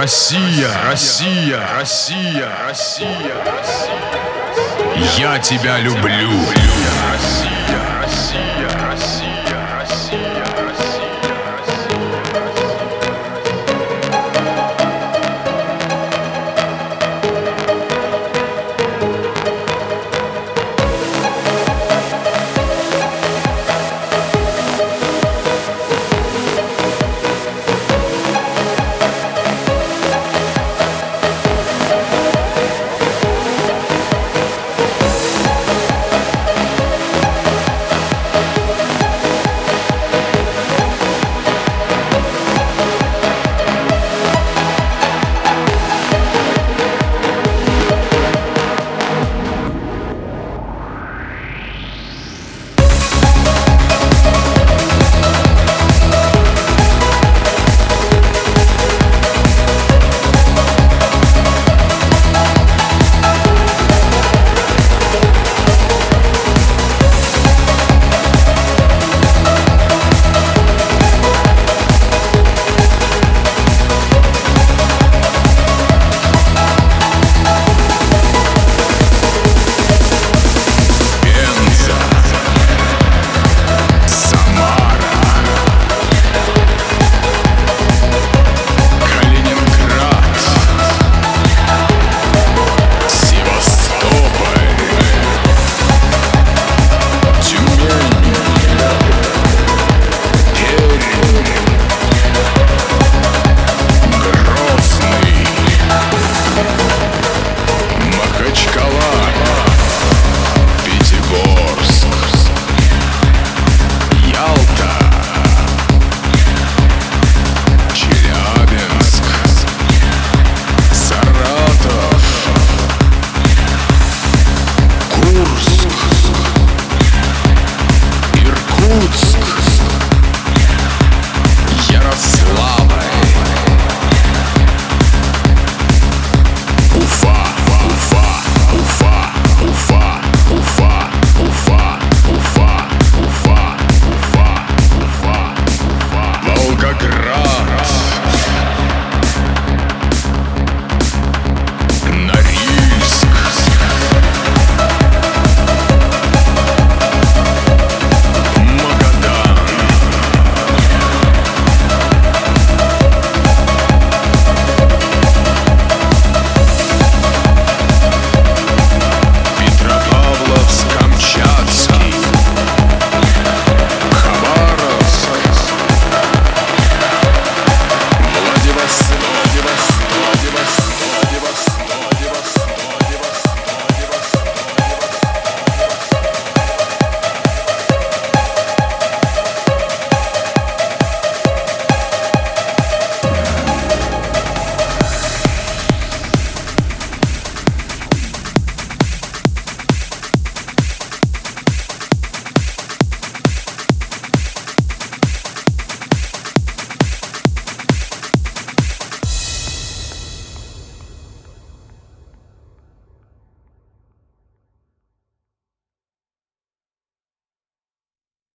Россия, Россия, Россия, Россия, Россия. Я тебя люблю. Россия.